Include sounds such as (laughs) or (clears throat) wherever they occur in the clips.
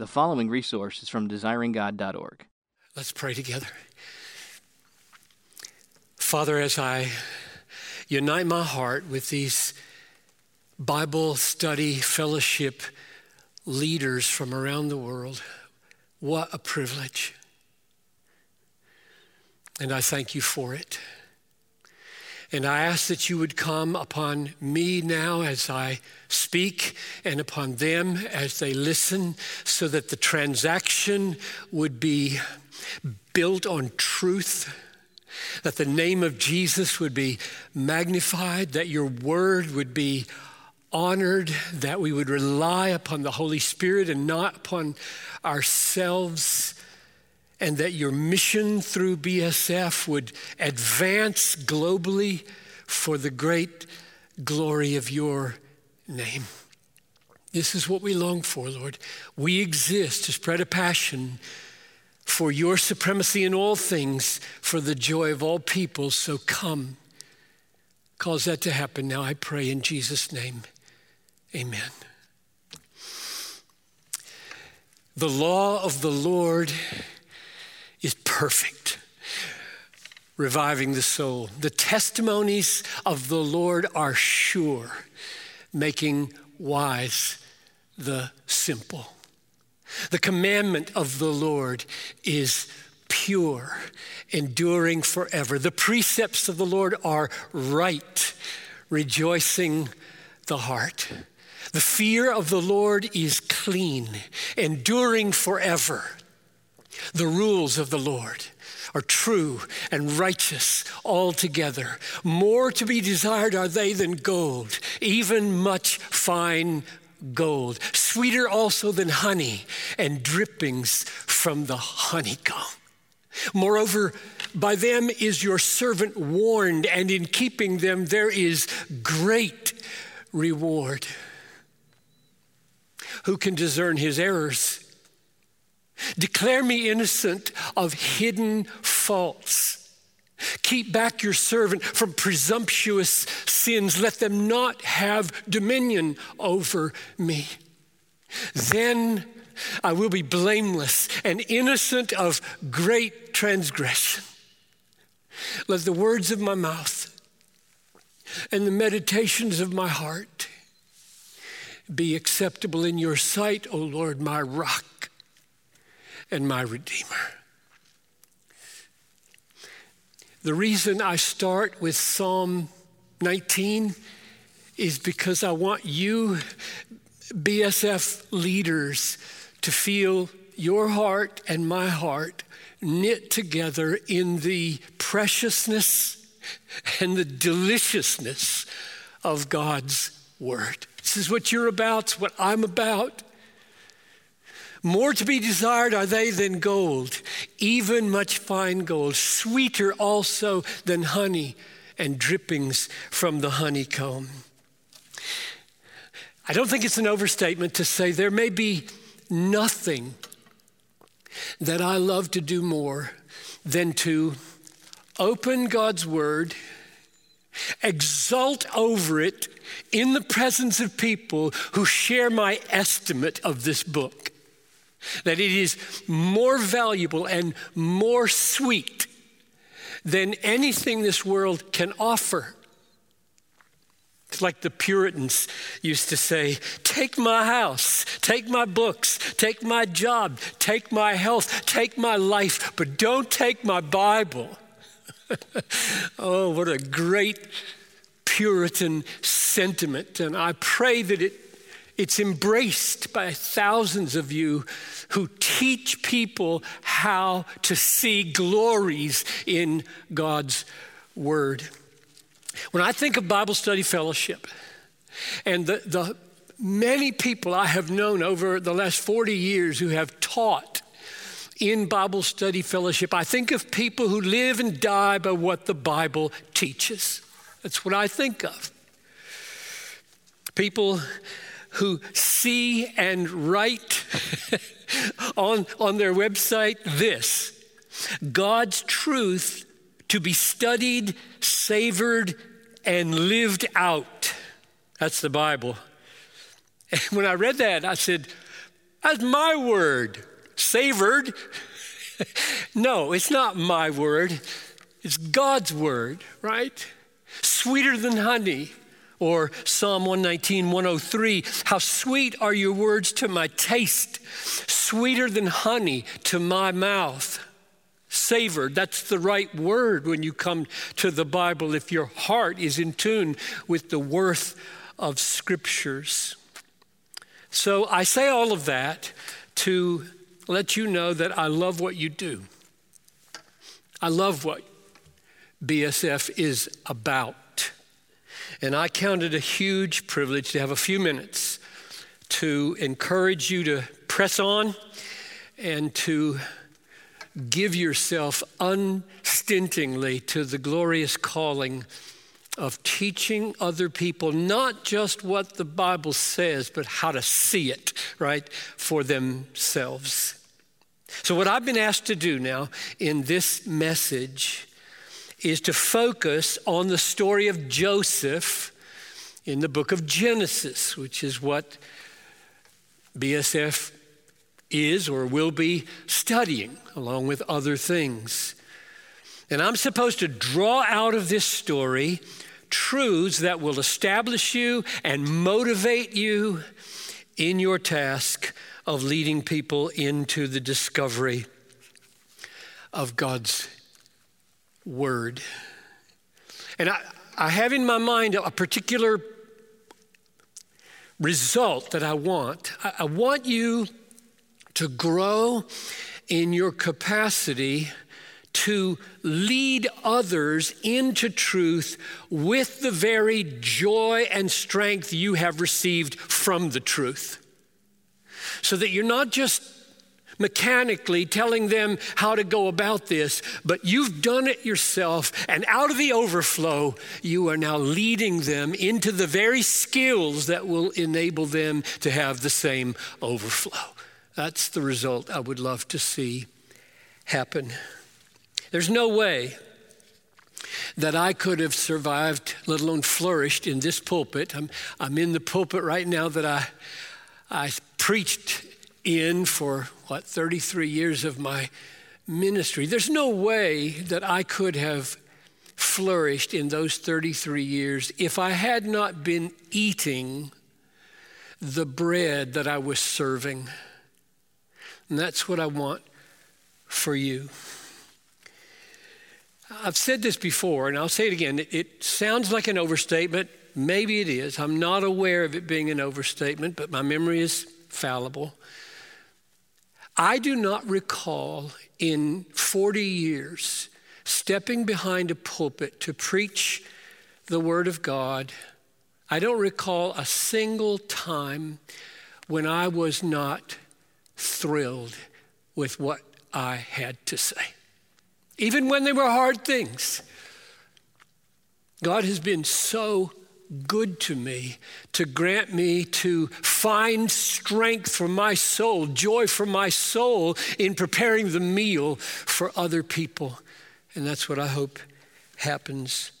The following resource is from desiringgod.org. Let's pray together. Father, as I unite my heart with these Bible study fellowship leaders from around the world, what a privilege. And I thank you for it. And I ask that you would come upon me now as I speak and upon them as they listen, so that the transaction would be built on truth, that the name of Jesus would be magnified, that your word would be honored, that we would rely upon the Holy Spirit and not upon ourselves and that your mission through BSF would advance globally for the great glory of your name. This is what we long for, Lord. We exist to spread a passion for your supremacy in all things, for the joy of all people. So come, cause that to happen now, I pray in Jesus' name. Amen. The law of the Lord is perfect, reviving the soul. The testimonies of the Lord are sure, making wise the simple. The commandment of the Lord is pure, enduring forever. The precepts of the Lord are right, rejoicing the heart. The fear of the Lord is clean, enduring forever. The rules of the Lord are true and righteous altogether. More to be desired are they than gold, even much fine gold. Sweeter also than honey and drippings from the honeycomb. Moreover, by them is your servant warned, and in keeping them there is great reward. Who can discern his errors? Declare me innocent of hidden faults. Keep back your servant from presumptuous sins. Let them not have dominion over me. Then I will be blameless and innocent of great transgression. Let the words of my mouth and the meditations of my heart be acceptable in your sight, O Lord, my rock and my Redeemer. The reason I start with Psalm 19 is because I want you, BSF leaders, to feel your heart and my heart knit together in the preciousness and the deliciousness of God's Word. This is what you're about, it's what I'm about. More to be desired are they than gold, even much fine gold, sweeter also than honey and drippings from the honeycomb. I don't think it's an overstatement to say there may be nothing that I love to do more than to open God's Word, exult over it in the presence of people who share my estimate of this book that it is more valuable and more sweet than anything this world can offer. It's like the Puritans used to say take my house, take my books, take my job, take my health, take my life, but don't take my Bible. (laughs) oh, what a great Puritan sentiment. And I pray that it it's embraced by thousands of you who teach people how to see glories in God's Word. When I think of Bible Study Fellowship and the, the many people I have known over the last 40 years who have taught in Bible Study Fellowship, I think of people who live and die by what the Bible teaches. That's what I think of. People who see and write (laughs) on, on their website this God's truth to be studied, savored, and lived out. That's the Bible. And (laughs) when I read that, I said, That's my word. Savored. (laughs) no, it's not my word. It's God's word, right? Sweeter than honey. Or Psalm 119, 103, how sweet are your words to my taste, sweeter than honey to my mouth. Savored, that's the right word when you come to the Bible if your heart is in tune with the worth of scriptures. So I say all of that to let you know that I love what you do. I love what BSF is about. And I count it a huge privilege to have a few minutes to encourage you to press on and to give yourself unstintingly to the glorious calling of teaching other people not just what the Bible says, but how to see it, right, for themselves. So, what I've been asked to do now in this message is to focus on the story of Joseph in the book of Genesis, which is what BSF is or will be studying, along with other things. And I'm supposed to draw out of this story truths that will establish you and motivate you in your task of leading people into the discovery of God's word. And I, I have in my mind a particular result that I want. I, I want you to grow in your capacity to lead others into truth with the very joy and strength you have received from the truth. So that you're not just mechanically telling them how to go about this, but you've done it yourself, and out of the overflow, you are now leading them into the very skills that will enable them to have the same overflow. That's the result I would love to see happen. There's no way that I could have survived, let alone flourished in this pulpit. I'm, I'm in the pulpit right now that I, I preached in for what, 33 years of my ministry. There's no way that I could have flourished in those 33 years if I had not been eating the bread that I was serving. And that's what I want for you. I've said this before, and I'll say it again. It, it, sounds like an overstatement. Maybe it is. I'm not aware of it being an overstatement, but my memory is fallible. I do not recall in 40 years stepping behind a pulpit to preach the Word of God. I don't recall a single time when I was not thrilled with what I had to say, even when they were hard things. God has been so good to me, to grant me to find strength for my soul, joy for my soul in preparing the meal for other people. And that's what I hope happens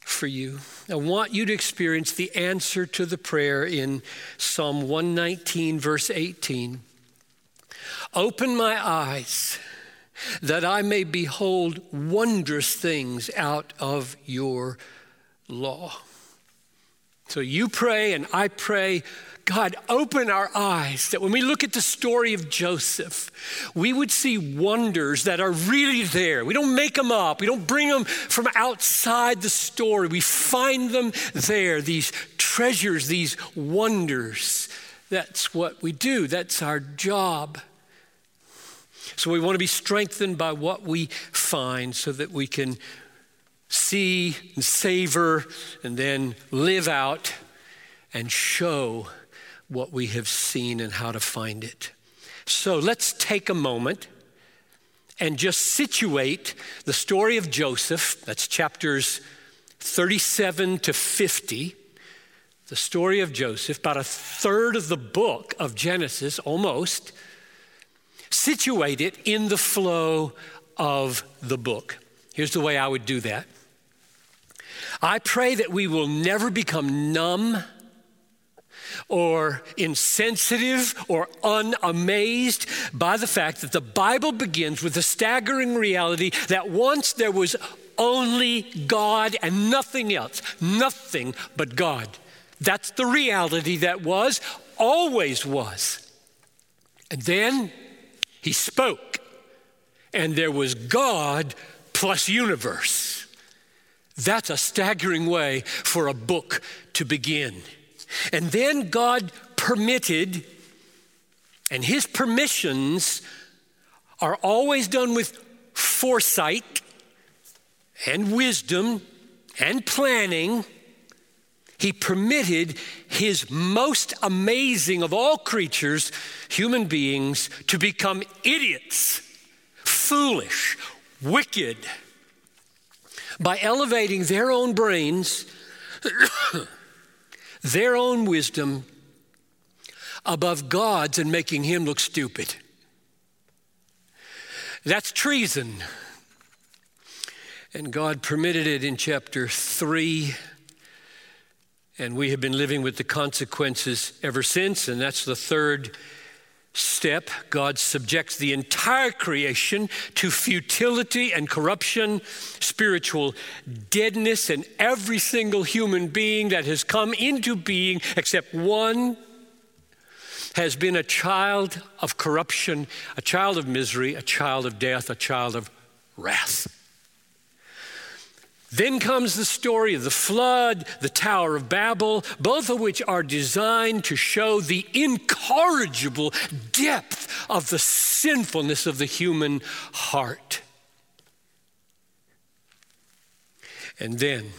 for you. I want you to experience the answer to the prayer in Psalm 119, verse 18. Open my eyes that I may behold wondrous things out of your law. So you pray and I pray, God, open our eyes that when we look at the story of Joseph, we would see wonders that are really there. We don't make them up, we don't bring them from outside the story. We find them there, these treasures, these wonders. That's what we do, that's our job. So we want to be strengthened by what we find so that we can see and savor and then live out and show what we have seen and how to find it. So let's take a moment and just situate the story of Joseph. That's chapters 37 to 50. The story of Joseph, about a third of the book of Genesis, almost. Situate it in the flow of the book. Here's the way I would do that I pray that we will never become numb or insensitive or unamazed by the fact that the Bible begins with the staggering reality that once there was only God and nothing else, nothing but God. That's the reality that was, always was. And then he spoke, and there was God plus universe. That's a staggering way for a book to begin. And then God permitted, and his permissions are always done with foresight and wisdom and planning. He permitted his most amazing of all creatures, human beings, to become idiots, foolish, wicked, by elevating their own brains (coughs) their own wisdom above God's and making him look stupid. That's treason. And God permitted it in chapter 3. And we have been living with the consequences ever since. And that's the third step, God subjects the entire creation to futility and corruption, spiritual deadness, and every single human being that has come into being, except one, has been a child of corruption, a child of misery, a child of death, a child of wrath. Then comes the story of the flood, the Tower of Babel, both of which are designed to show the incorrigible depth of the sinfulness of the human heart. And then,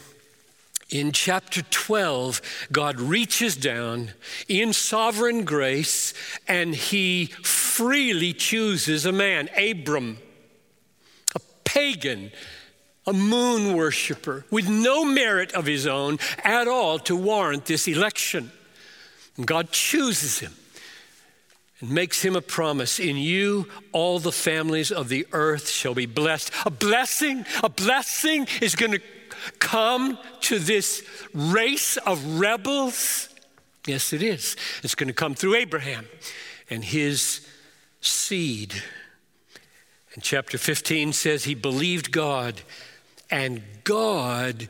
in chapter 12, God reaches down in sovereign grace and he freely chooses a man, Abram, a pagan a moon worshiper with no merit of his own at all to warrant this election. And God chooses him and makes him a promise In you, all the families of the earth shall be blessed. A blessing, a blessing is going to come to this race of rebels. Yes, it is. It's going to come through Abraham and his seed. And chapter 15 says he believed God and God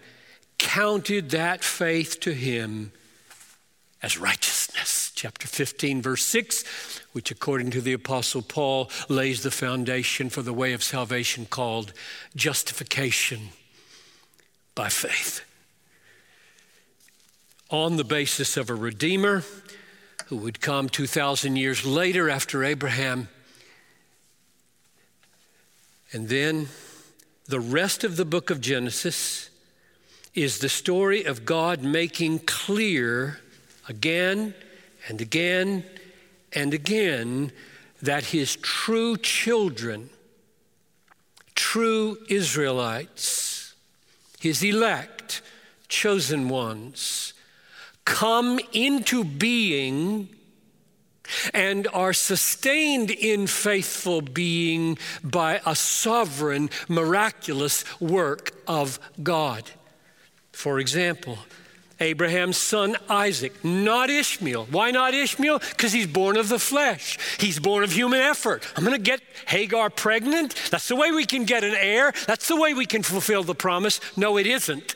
counted that faith to him as righteousness. Chapter 15, verse 6, which according to the Apostle Paul lays the foundation for the way of salvation called justification by faith. On the basis of a Redeemer who would come 2,000 years later after Abraham. And then the rest of the book of Genesis is the story of God making clear again and again and again that his true children, true Israelites, his elect, chosen ones, come into being and are sustained in faithful being by a sovereign, miraculous work of God. For example, Abraham's son Isaac, not Ishmael. Why not Ishmael? Because he's born of the flesh. He's born of human effort. I'm going to get Hagar pregnant. That's the way we can get an heir. That's the way we can fulfill the promise. No, it isn't.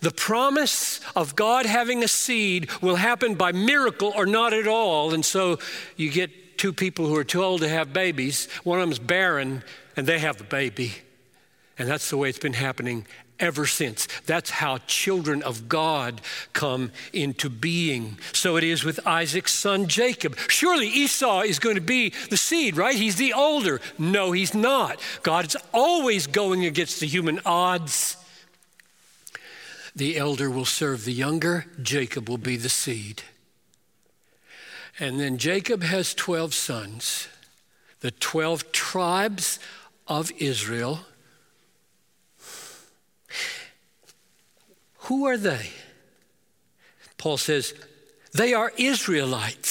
The promise of God having a seed will happen by miracle or not at all. And so you get two people who are too old to have babies. One of them's barren, and they have a baby. And that's the way it's been happening ever since. That's how children of God come into being. So it is with Isaac's son Jacob. Surely Esau is going to be the seed, right? He's the older. No, he's not. God is always going against the human odds. The elder will serve the younger, Jacob will be the seed. And then Jacob has 12 sons, the 12 tribes of Israel. Who are they? Paul says, they are Israelites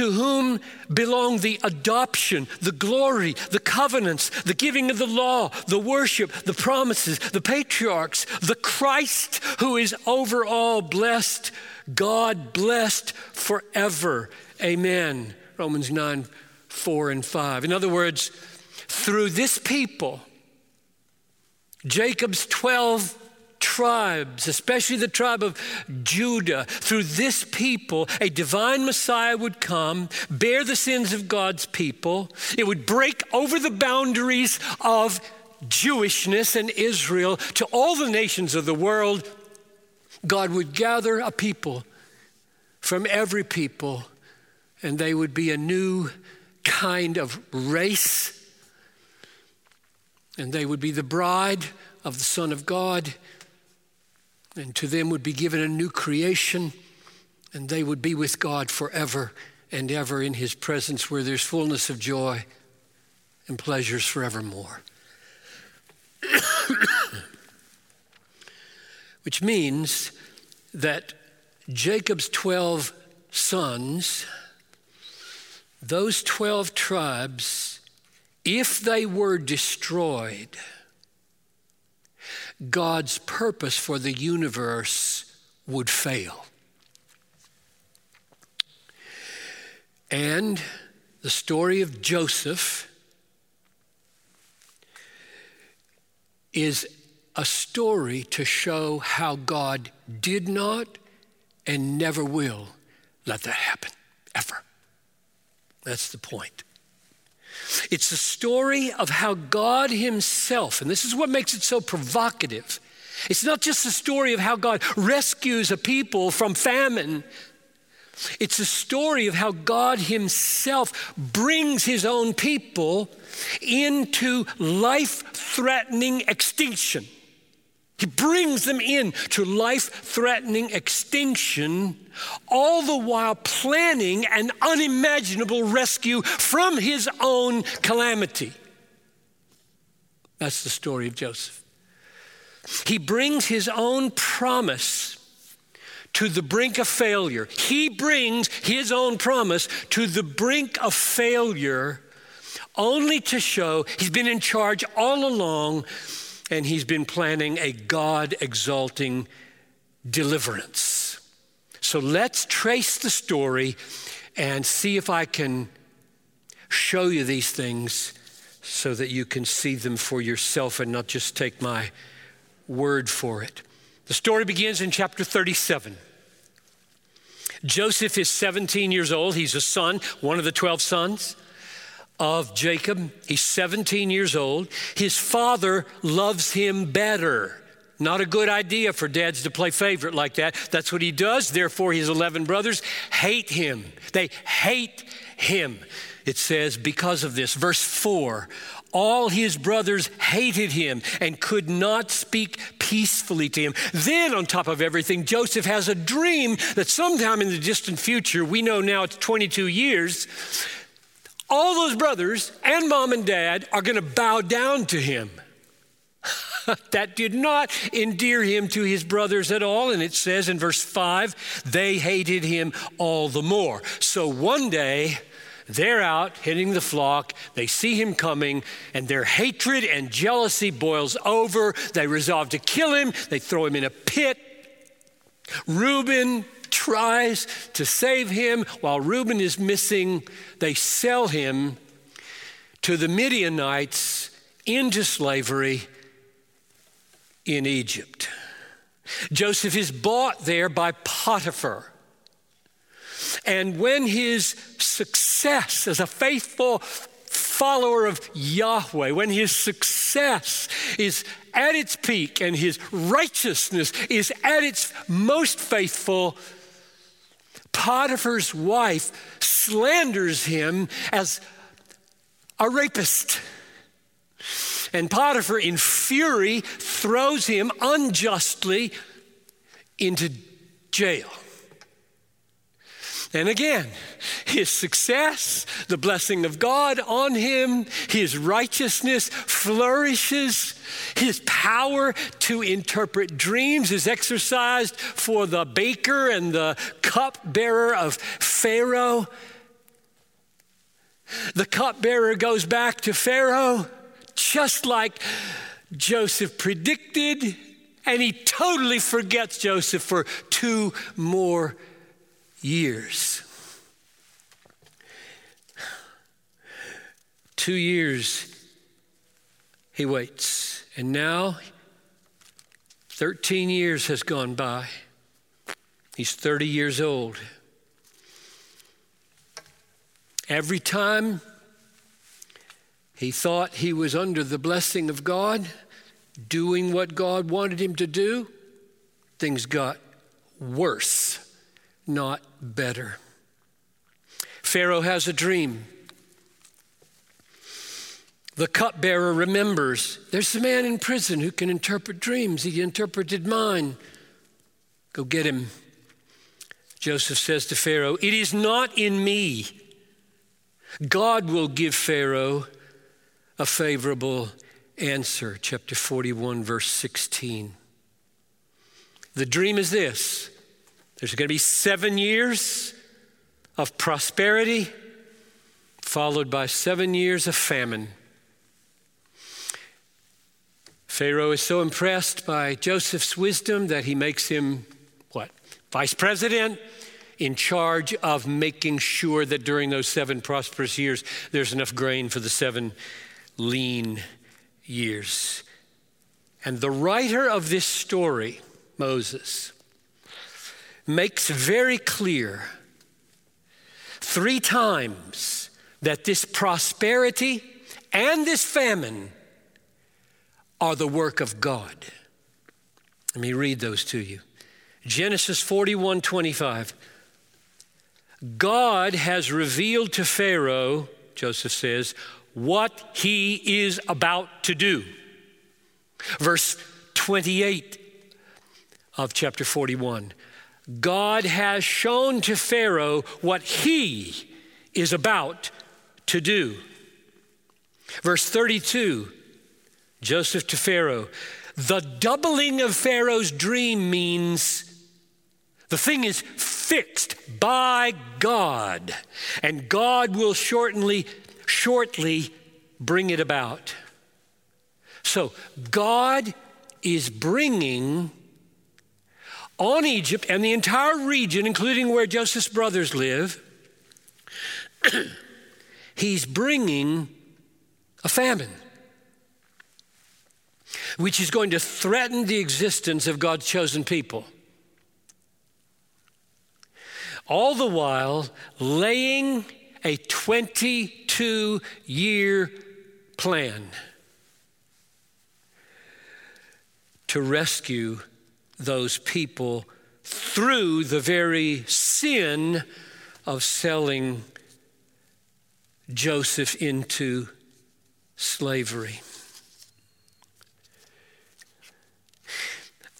to whom belong the adoption, the glory, the covenants, the giving of the law, the worship, the promises, the patriarchs, the Christ who is over all blessed, God blessed forever. Amen. Romans 9, 4 and 5. In other words, through this people, Jacob's 12 tribes, especially the tribe of Judah, through this people, a divine Messiah would come, bear the sins of God's people. It would break over the boundaries of Jewishness and Israel to all the nations of the world. God would gather a people from every people, and they would be a new kind of race. And they would be the bride of the Son of God and to them would be given a new creation, and they would be with God forever and ever in His presence where there's fullness of joy and pleasures forevermore. (coughs) Which means that Jacob's 12 sons, those 12 tribes, if they were destroyed, God's purpose for the universe would fail. And the story of Joseph is a story to show how God did not and never will let that happen, ever. That's the point. It's a story of how God Himself, and this is what makes it so provocative. It's not just a story of how God rescues a people from famine. It's a story of how God Himself brings His own people into life threatening extinction. He brings them in to life threatening extinction, all the while planning an unimaginable rescue from his own calamity. That's the story of Joseph. He brings his own promise to the brink of failure. He brings his own promise to the brink of failure only to show he's been in charge all along and he's been planning a God exalting deliverance. So let's trace the story and see if I can show you these things so that you can see them for yourself and not just take my word for it. The story begins in chapter 37. Joseph is 17 years old. He's a son, one of the 12 sons of Jacob. He's 17 years old. His father loves him better. Not a good idea for dads to play favorite like that. That's what he does. Therefore, his 11 brothers hate him. They hate him. It says, because of this. Verse 4 all his brothers hated him and could not speak peacefully to him. Then, on top of everything, Joseph has a dream that sometime in the distant future, we know now it's 22 years, all those brothers and mom and dad are going to bow down to him. (laughs) that did not endear him to his brothers at all. And it says in verse 5 they hated him all the more. So one day, they're out hitting the flock. They see him coming, and their hatred and jealousy boils over. They resolve to kill him. They throw him in a pit. Reuben tries to save him. While Reuben is missing, they sell him to the Midianites into slavery in Egypt. Joseph is bought there by Potiphar. And when his success as a faithful follower of Yahweh, when his success is at its peak and his righteousness is at its most faithful, Potiphar's wife slanders him as a rapist. And Potiphar, in fury, throws him unjustly into jail. And again, his success, the blessing of God on him, his righteousness flourishes, his power to interpret dreams is exercised for the baker and the cupbearer of Pharaoh. The cupbearer goes back to Pharaoh, just like Joseph predicted, and he totally forgets Joseph for two more years. Two years he waits, and now 13 years has gone by. He's 30 years old. Every time he thought he was under the blessing of God, doing what God wanted him to do, things got worse, not better. Pharaoh has a dream. The cupbearer remembers there's a man in prison who can interpret dreams. He interpreted mine. Go get him. Joseph says to Pharaoh, It is not in me God will give Pharaoh a favorable answer. Chapter 41, verse 16. The dream is this there's going to be seven years of prosperity, followed by seven years of famine. Pharaoh is so impressed by Joseph's wisdom that he makes him what? Vice president, in charge of making sure that during those seven prosperous years, there's enough grain for the seven lean years. And the writer of this story, Moses, makes very clear three times that this prosperity and this famine are the work of God. Let me read those to you. Genesis 41 25. God has revealed to Pharaoh, Joseph says, what he is about to do. Verse 28 of chapter 41 God has shown to Pharaoh what he is about to do. Verse 32 Joseph to Pharaoh, the doubling of Pharaoh's dream means the thing is fixed by God, and God will shortly, shortly bring it about. So, God is bringing on Egypt and the entire region, including where Joseph's brothers live, (clears throat) he's bringing a famine, which is going to threaten the existence of God's chosen people all the while laying a 22 year plan to rescue those people through the very sin of selling Joseph into slavery.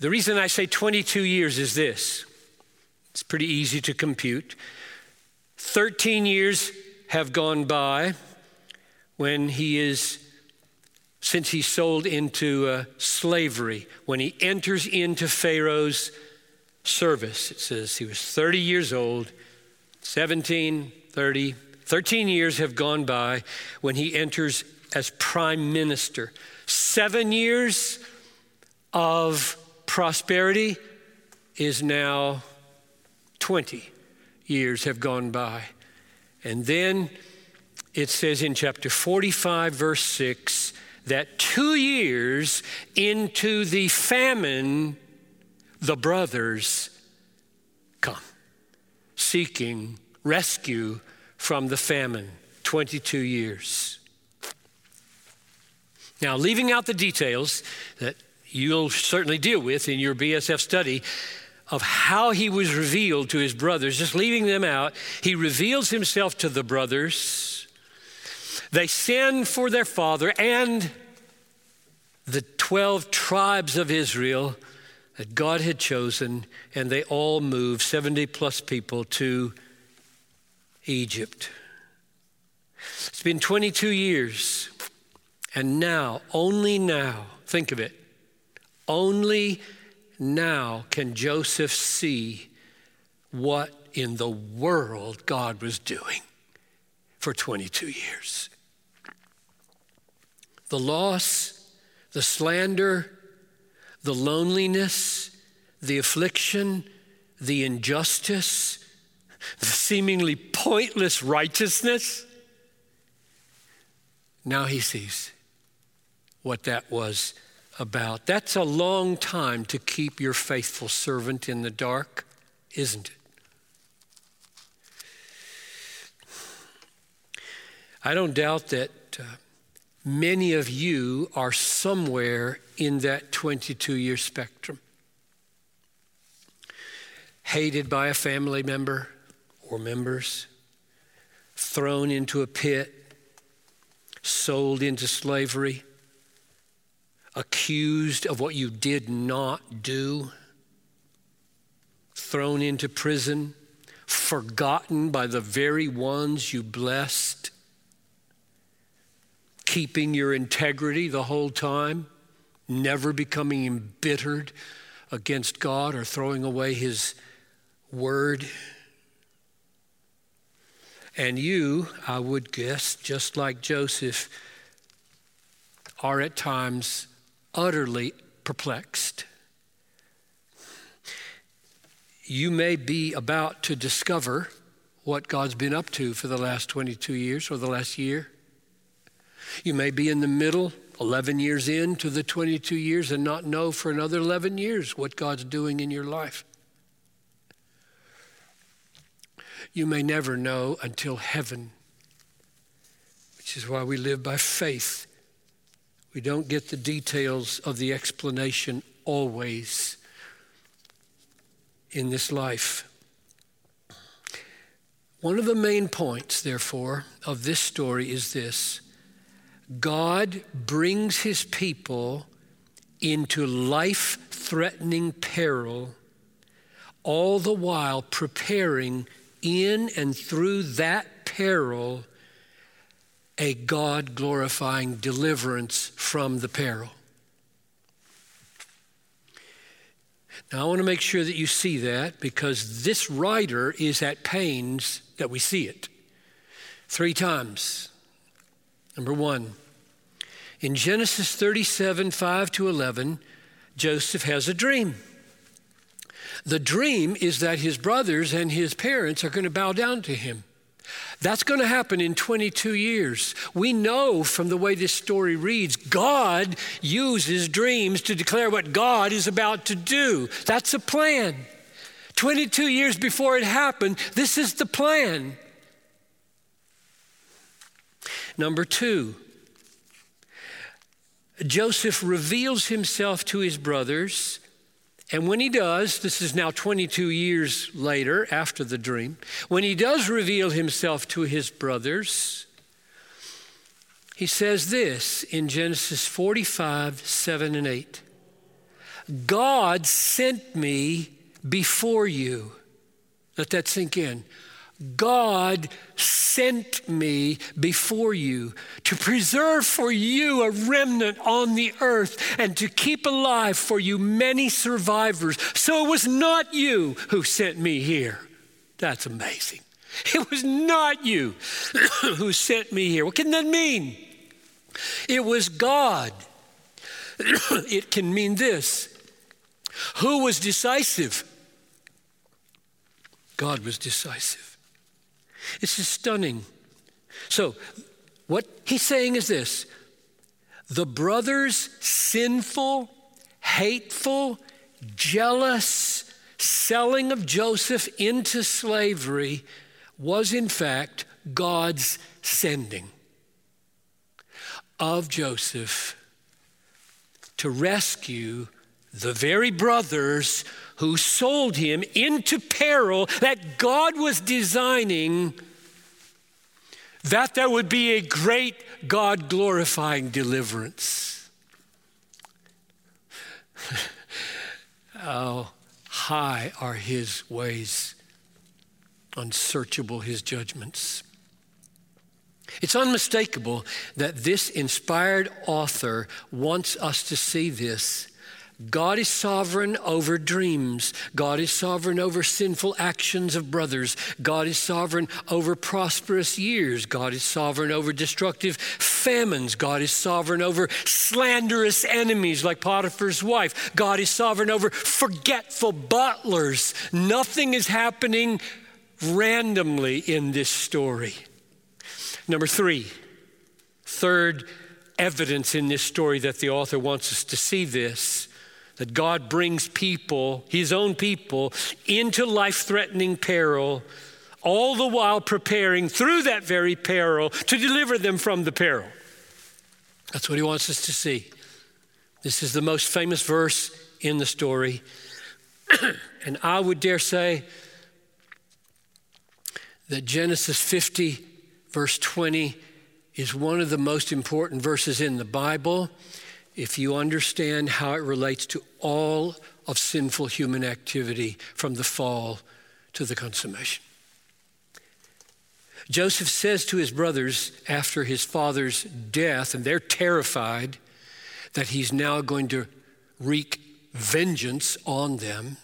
The reason I say 22 years is this it's pretty easy to compute. 13 years have gone by when he is, since he's sold into uh, slavery, when he enters into Pharaoh's service. It says he was 30 years old, 17, 30, 13 years have gone by when he enters as prime minister. Seven years of prosperity is now 20 years have gone by. And then it says in chapter 45, verse 6, that two years into the famine, the brothers come, seeking rescue from the famine. 22 years. Now, leaving out the details that you'll certainly deal with in your BSF study, of how he was revealed to his brothers, just leaving them out. He reveals himself to the brothers. They send for their father and the 12 tribes of Israel that God had chosen, and they all move, 70 plus people, to Egypt. It's been 22 years, and now, only now, think of it, only now can Joseph see what in the world God was doing for 22 years. The loss, the slander, the loneliness, the affliction, the injustice, the seemingly pointless righteousness. Now he sees what that was about. That's a long time to keep your faithful servant in the dark, isn't it? I don't doubt that uh, many of you are somewhere in that 22 year spectrum. Hated by a family member or members, thrown into a pit, sold into slavery, accused of what you did not do, thrown into prison, forgotten by the very ones you blessed, keeping your integrity the whole time, never becoming embittered against God or throwing away His word. And you, I would guess, just like Joseph, are at times utterly perplexed. You may be about to discover what God's been up to for the last 22 years or the last year. You may be in the middle, 11 years into the 22 years, and not know for another 11 years what God's doing in your life. You may never know until heaven, which is why we live by faith we don't get the details of the explanation always in this life. One of the main points, therefore, of this story is this God brings his people into life threatening peril, all the while preparing in and through that peril a God glorifying deliverance from the peril. Now, I want to make sure that you see that because this writer is at pains that we see it. Three times. Number one, in Genesis 37 5 to 11, Joseph has a dream. The dream is that his brothers and his parents are going to bow down to him. That's going to happen in 22 years. We know from the way this story reads, God uses dreams to declare what God is about to do. That's a plan. 22 years before it happened, this is the plan. Number two, Joseph reveals himself to his brothers and when he does, this is now 22 years later after the dream, when he does reveal himself to his brothers, he says this in Genesis 45, 7 and 8 God sent me before you. Let that sink in. God sent me before you to preserve for you a remnant on the earth and to keep alive for you many survivors. So it was not you who sent me here. That's amazing. It was not you (coughs) who sent me here. What can that mean? It was God. (coughs) it can mean this who was decisive? God was decisive. This is stunning. So, what he's saying is this the brothers' sinful, hateful, jealous selling of Joseph into slavery was, in fact, God's sending of Joseph to rescue the very brothers who sold him into peril that God was designing, that there would be a great God glorifying deliverance. (laughs) How high are his ways, unsearchable his judgments. It's unmistakable that this inspired author wants us to see this God is sovereign over dreams. God is sovereign over sinful actions of brothers. God is sovereign over prosperous years. God is sovereign over destructive famines. God is sovereign over slanderous enemies like Potiphar's wife. God is sovereign over forgetful butlers. Nothing is happening randomly in this story. Number three, third evidence in this story that the author wants us to see this that God brings people, his own people, into life threatening peril, all the while preparing through that very peril to deliver them from the peril. That's what he wants us to see. This is the most famous verse in the story. (clears throat) and I would dare say that Genesis 50, verse 20, is one of the most important verses in the Bible if you understand how it relates to all of sinful human activity from the fall to the consummation. Joseph says to his brothers after his father's death, and they're terrified that he's now going to wreak vengeance on them.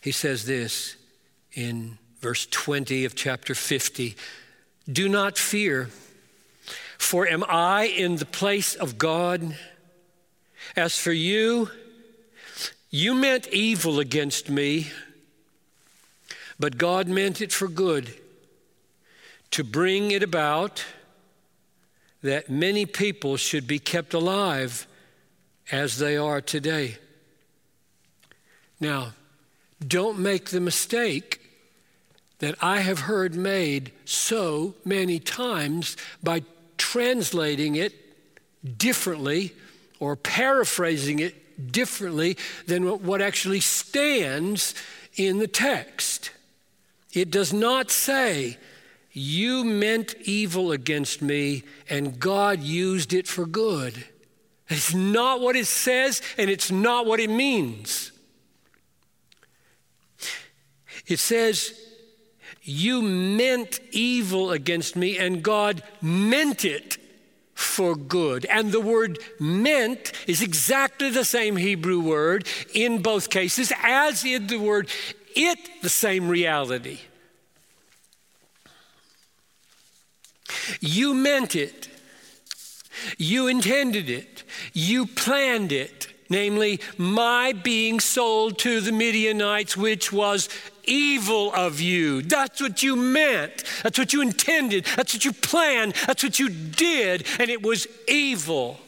He says this in verse 20 of chapter 50 Do not fear. For am I in the place of God? As for you, you meant evil against me, but God meant it for good, to bring it about that many people should be kept alive as they are today. Now, don't make the mistake that I have heard made so many times by translating it differently or paraphrasing it differently than what actually stands in the text. It does not say, You meant evil against me, and God used it for good. It's not what it says, and it's not what it means. It says, you meant evil against me, and God meant it for good. And the word meant is exactly the same Hebrew word in both cases, as in the word it, the same reality. You meant it. You intended it. You planned it namely, my being sold to the Midianites, which was evil of you. That's what you meant. That's what you intended. That's what you planned. That's what you did. And it was evil.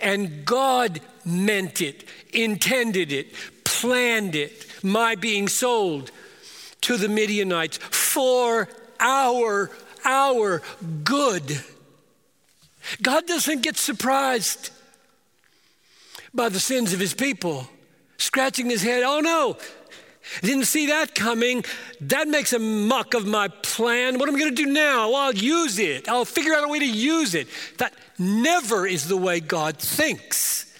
And God meant it, intended it, planned it, my being sold to the Midianites for our, our good. God doesn't get surprised by the sins of his people, scratching his head. Oh no, didn't see that coming. That makes a muck of my plan. What am I going to do now? Well, I'll use it. I'll figure out a way to use it. That never is the way God thinks.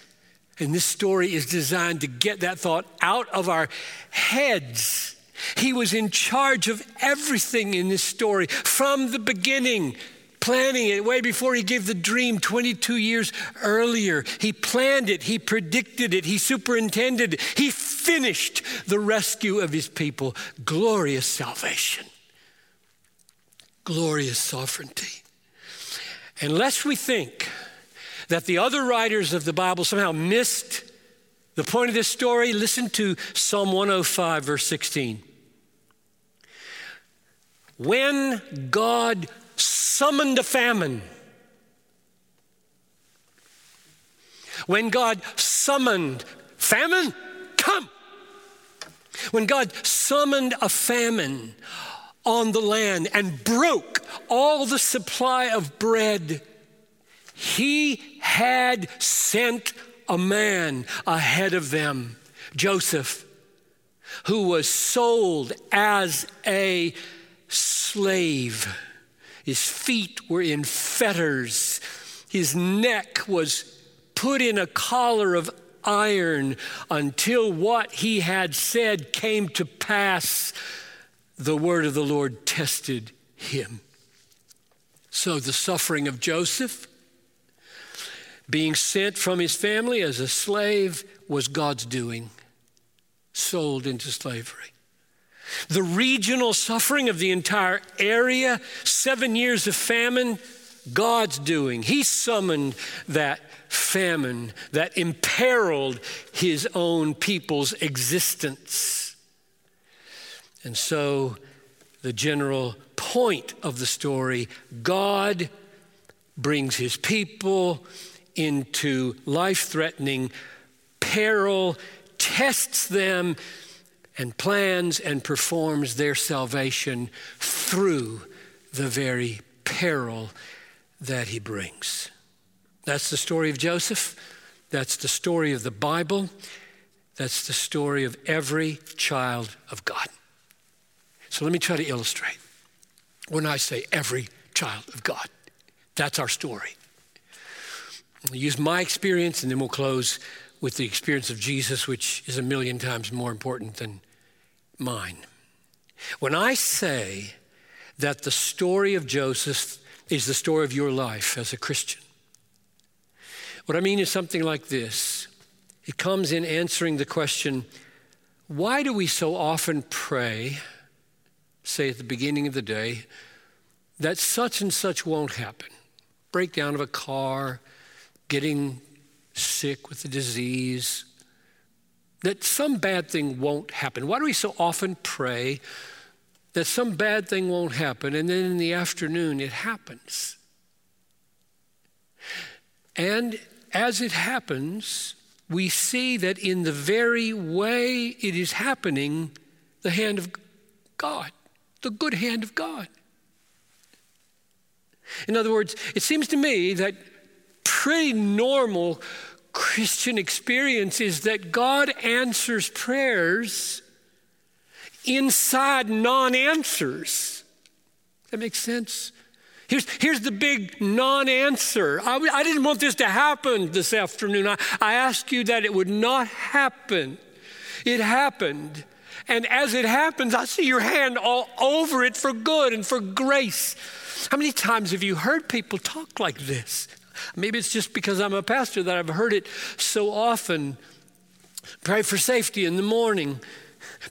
And this story is designed to get that thought out of our heads. He was in charge of everything in this story from the beginning planning it way before he gave the dream 22 years earlier. He planned it, he predicted it, he superintended it, he finished the rescue of his people. Glorious salvation, glorious sovereignty. Unless we think that the other writers of the Bible somehow missed the point of this story, listen to Psalm 105, verse 16. When God summoned a famine. When God summoned famine, come. When God summoned a famine on the land and broke all the supply of bread, he had sent a man ahead of them, Joseph, who was sold as a slave. His feet were in fetters. His neck was put in a collar of iron until what he had said came to pass. The word of the Lord tested him. So the suffering of Joseph Being sent from his family as a slave was God's doing, sold into slavery. The regional suffering of the entire area, seven years of famine, God's doing. He summoned that famine that imperiled his own people's existence. And so, the general point of the story God brings his people into life threatening peril, tests them, and plans and performs their salvation through the very peril that he brings. That's the story of Joseph. That's the story of the Bible. That's the story of every child of God. So let me try to illustrate. When I say every child of God, that's our story. I'll use my experience and then we'll close with the experience of Jesus, which is a million times more important than mine. When I say that the story of Joseph is the story of your life as a Christian, what I mean is something like this it comes in answering the question why do we so often pray, say at the beginning of the day, that such and such won't happen? Breakdown of a car, getting sick with a disease, that some bad thing won't happen. Why do we so often pray that some bad thing won't happen and then in the afternoon it happens? And as it happens, we see that in the very way it is happening, the hand of God, the good hand of God. In other words, it seems to me that pretty normal Christian experience is that God answers prayers inside non answers. That makes sense? Here's, here's the big non answer. I, I, didn't want this to happen this afternoon. I, I asked you that it would not happen. It happened. And as it happens, I see your hand all over it for good and for grace. How many times have you heard people talk like this? Maybe it's just because I'm a pastor that I've heard it so often. Pray for safety in the morning.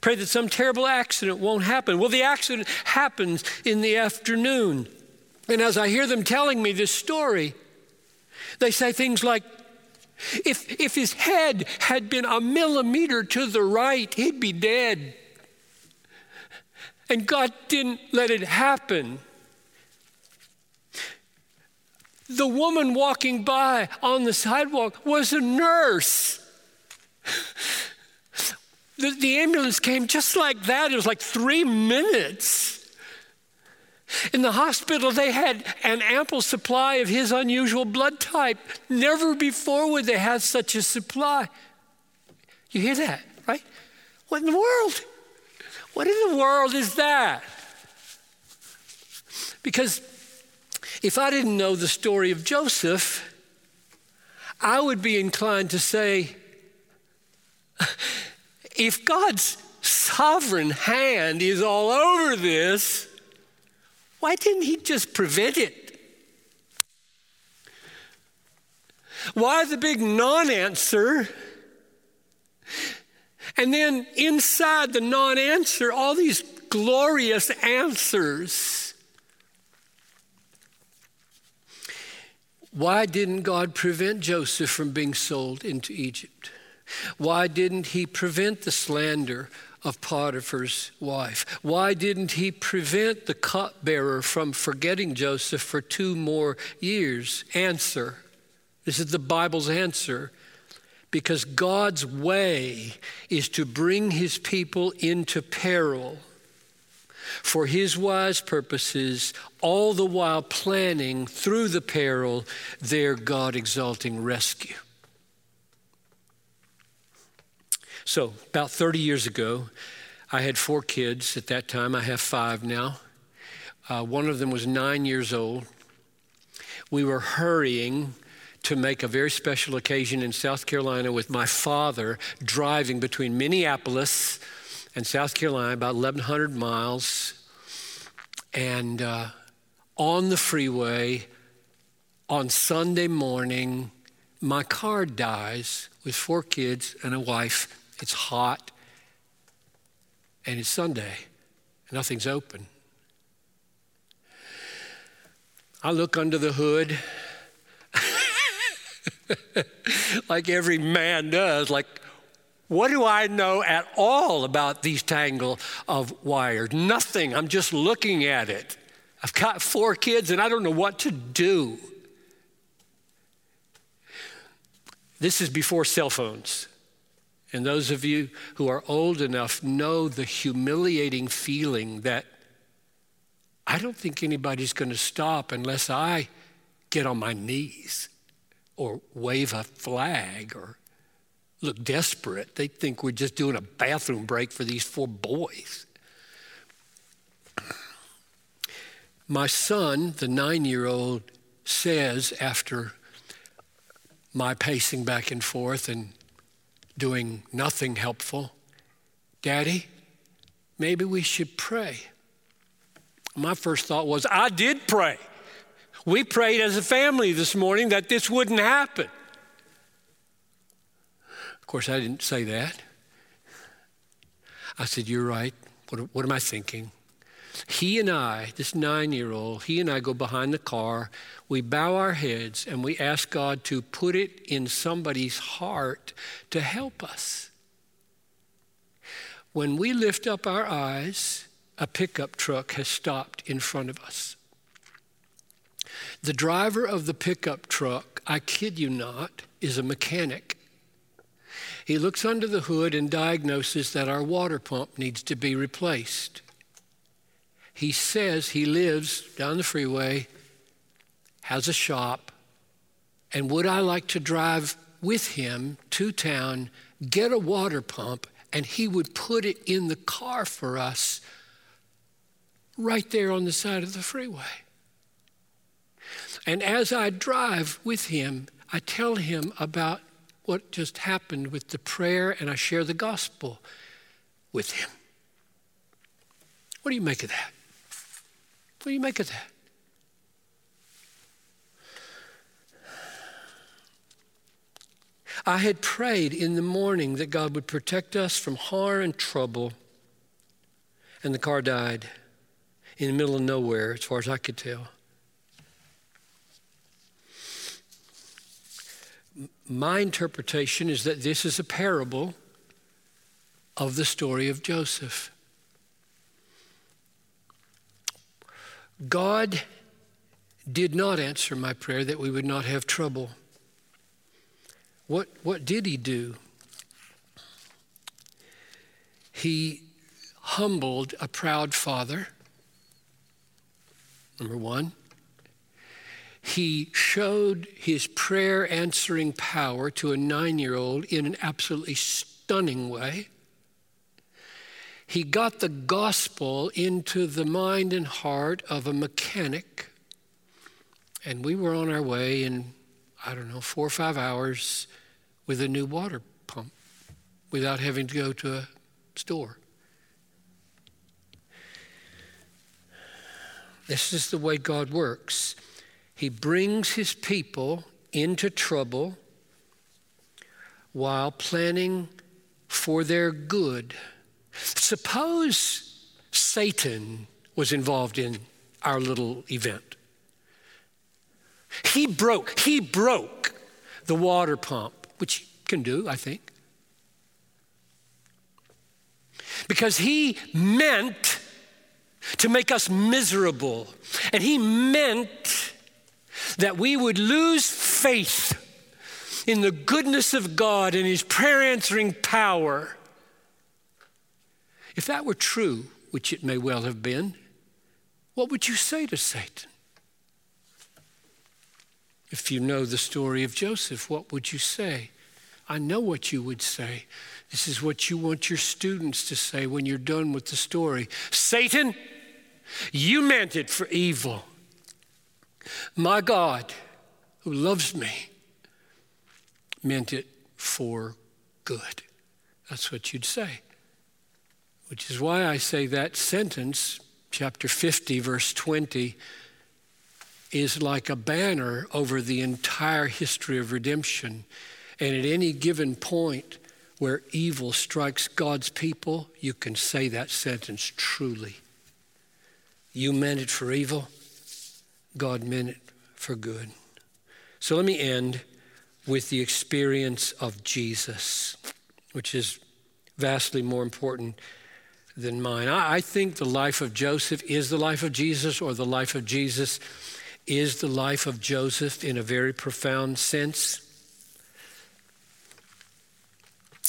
Pray that some terrible accident won't happen. Well, the accident happens in the afternoon. And as I hear them telling me this story, they say things like, if, if his head had been a millimeter to the right, he'd be dead. And God didn't let it happen. The woman walking by on the sidewalk was a nurse. The, the, ambulance came just like that. It was like three minutes. In the hospital, they had an ample supply of his unusual blood type. Never before would they have such a supply. You hear that, right? What in the world? What in the world is that? Because if I didn't know the story of Joseph, I would be inclined to say, (laughs) if God's sovereign hand is all over this, why didn't He just prevent it? Why the big non answer? And then inside the non answer, all these glorious answers. Why didn't God prevent Joseph from being sold into Egypt? Why didn't he prevent the slander of Potiphar's wife? Why didn't he prevent the cupbearer from forgetting Joseph for two more years? Answer. This is the Bible's answer. Because God's way is to bring his people into peril for his wise purposes, all the while planning through the peril their God exalting rescue. So, about 30 years ago, I had four kids at that time. I have five now. Uh, one of them was nine years old. We were hurrying to make a very special occasion in South Carolina with my father driving between Minneapolis and South Carolina, about 1,100 miles. And uh, on the freeway on Sunday morning, my car dies with four kids and a wife. It's hot and it's Sunday. Nothing's open. I look under the hood (laughs) like every man does, like, what do I know at all about these tangle of wires? Nothing. I'm just looking at it. I've got four kids and I don't know what to do. This is before cell phones. And those of you who are old enough know the humiliating feeling that I don't think anybody's going to stop unless I get on my knees or wave a flag or look desperate. They think we're just doing a bathroom break for these four boys. My son, the nine year old, says after my pacing back and forth and doing nothing helpful, Daddy, maybe we should pray. My first thought was, I did pray. We prayed as a family this morning that this wouldn't happen. Of course, I didn't say that. I said, You're right. What, what am I thinking? He and I, this nine year old, he and I go behind the car. We bow our heads and we ask God to put it in somebody's heart to help us. When we lift up our eyes, a pickup truck has stopped in front of us. The driver of the pickup truck, I kid you not, is a mechanic. He looks under the hood and diagnoses that our water pump needs to be replaced. He says he lives down the freeway, has a shop, and would I like to drive with him to town, get a water pump, and he would put it in the car for us right there on the side of the freeway. And as I drive with him, I tell him about what just happened with the prayer and I share the gospel with him. What do you make of that? What do you make of that? I had prayed in the morning that God would protect us from harm and trouble, and the car died in the middle of nowhere, as far as I could tell. My interpretation is that this is a parable of the story of Joseph. God did not answer my prayer that we would not have trouble. What, what did he do? He humbled a proud father, number one. He showed his prayer answering power to a nine year old in an absolutely stunning way. He got the gospel into the mind and heart of a mechanic. And we were on our way in, I don't know, four or five hours with a new water pump without having to go to a store. This is the way God works. He brings his people into trouble while planning for their good. Suppose Satan was involved in our little event. He broke, he broke the water pump, which he can do, I think. Because he meant to make us miserable. And he meant that we would lose faith in the goodness of God and his prayer answering power if that were true, which it may well have been, what would you say to Satan? If you know the story of Joseph, what would you say? I know what you would say. This is what you want your students to say when you're done with the story Satan, you meant it for evil. My God, who loves me, meant it for good. That's what you'd say. Which is why I say that sentence, chapter 50, verse 20, is like a banner over the entire history of redemption. And at any given point where evil strikes God's people, you can say that sentence truly. You meant it for evil, God meant it for good. So let me end with the experience of Jesus, which is vastly more important than mine. I, think the life of Joseph is the life of Jesus, or the life of Jesus is the life of Joseph in a very profound sense.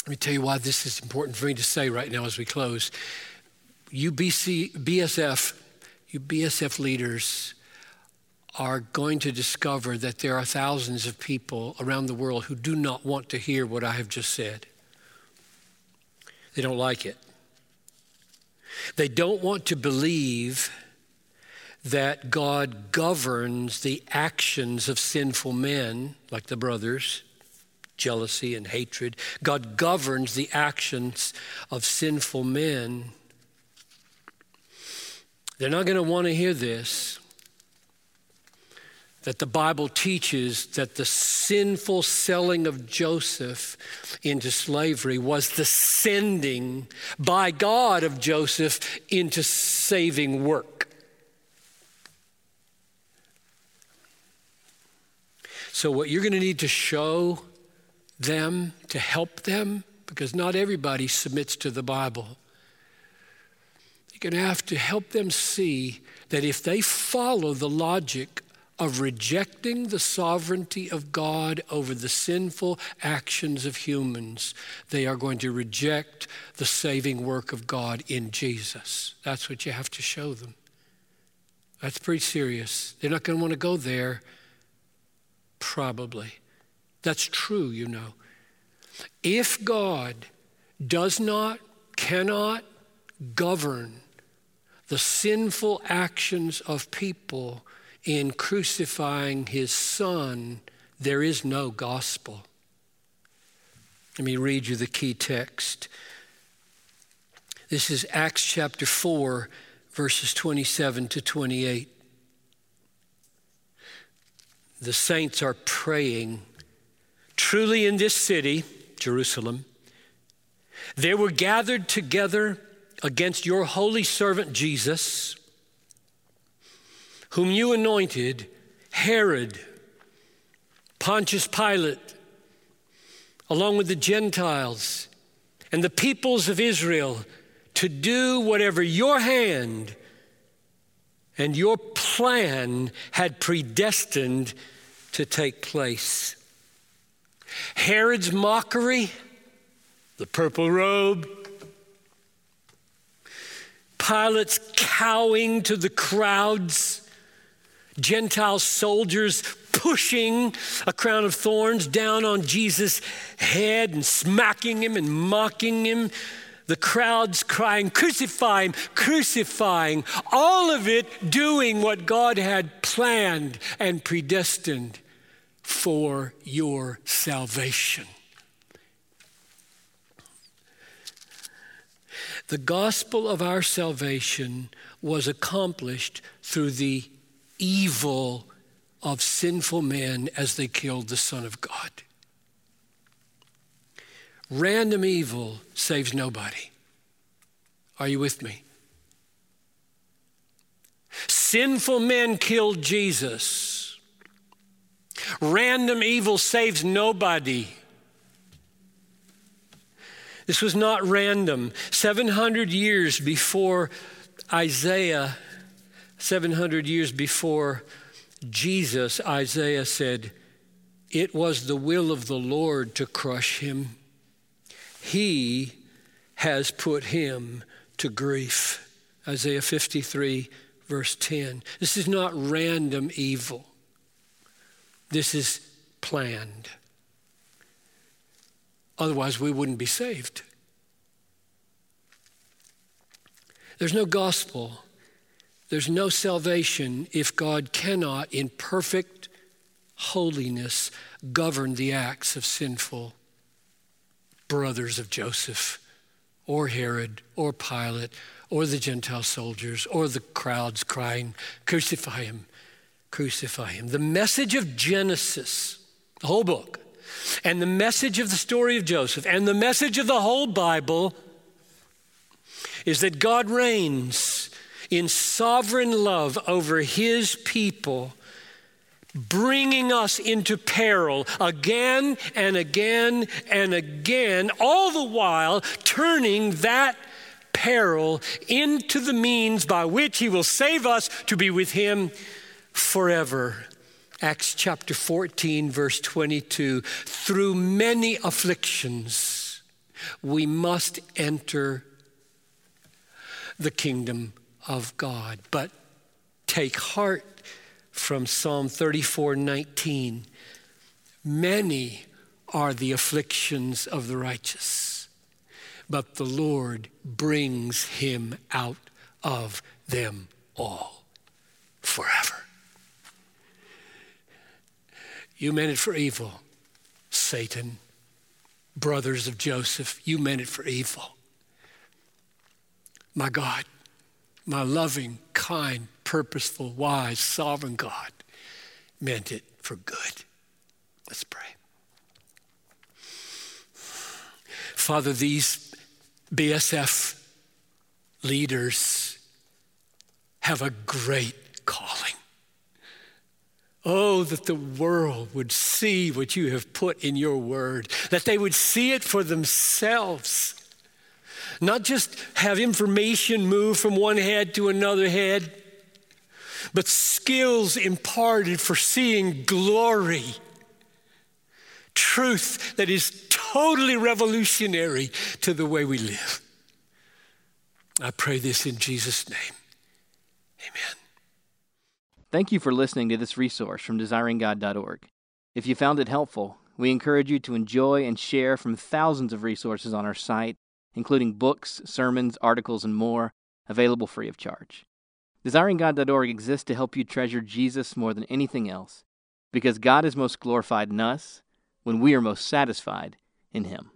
Let me tell you why this is important for me to say right now as we close. You BC, BSF, you BSF leaders are going to discover that there are thousands of people around the world who do not want to hear what I have just said. They don't like it. They don't want to believe that God governs the actions of sinful men, like the brothers, jealousy and hatred. God governs the actions of sinful men. They're not going to want to hear this that the Bible teaches that the sinful selling of Joseph into slavery was the sending by God of Joseph into saving work. So, what you're going to need to show them to help them, because not everybody submits to the Bible, you're going to have to help them see that if they follow the logic of rejecting the sovereignty of God over the sinful actions of humans, they are going to reject the saving work of God in Jesus. That's what you have to show them. That's pretty serious. They're not going to want to go there, probably. That's true, you know. If God does not, cannot govern the sinful actions of people, in crucifying his son, there is no gospel. Let me read you the key text. This is Acts chapter 4, verses 27 to 28. The saints are praying. Truly, in this city, Jerusalem, they were gathered together against your holy servant Jesus whom you anointed, Herod, Pontius Pilate, along with the Gentiles and the peoples of Israel, to do whatever your hand and your plan had predestined to take place. Herod's mockery, the purple robe, Pilate's cowing to the crowds, Gentile soldiers pushing a crown of thorns down on Jesus' head and smacking him and mocking him. The crowds crying, Crucify him, crucifying. All of it doing what God had planned and predestined for your salvation. The gospel of our salvation was accomplished through the evil of sinful men as they killed the Son of God. Random evil saves nobody. Are you with me? Sinful men killed Jesus. Random evil saves nobody. This was not random. 700 years before Isaiah 700 years before Jesus, Isaiah said, It was the will of the Lord to crush him. He has put him to grief. Isaiah 53, verse 10. This is not random evil, this is planned. Otherwise, we wouldn't be saved. There's no gospel there's no salvation if God cannot, in perfect holiness, govern the acts of sinful brothers of Joseph, or Herod, or Pilate, or the Gentile soldiers, or the crowds crying, Crucify him, crucify him. The message of Genesis, the whole book, and the message of the story of Joseph, and the message of the whole Bible is that God reigns in sovereign love over his people, bringing us into peril again and again and again, all the while turning that peril into the means by which he will save us to be with him forever. Acts chapter 14, verse 22 through many afflictions, we must enter the kingdom of God. But take heart from Psalm 34 19. Many are the afflictions of the righteous, but the Lord brings him out of them all forever. You meant it for evil, Satan. Brothers of Joseph, you meant it for evil. My God, my loving, kind, purposeful, wise, sovereign God meant it for good. Let's pray. Father, these BSF leaders have a great calling. Oh, that the world would see what you have put in your word, that they would see it for themselves. Not just have information move from one head to another head, but skills imparted for seeing glory. Truth that is totally revolutionary to the way we live. I pray this in Jesus' name. Amen. Thank you for listening to this resource from desiringgod.org. If you found it helpful, we encourage you to enjoy and share from thousands of resources on our site, including books, sermons, articles, and more, available free of charge. DesiringGod.org exists to help you treasure Jesus more than anything else, because God is most glorified in us when we are most satisfied in Him.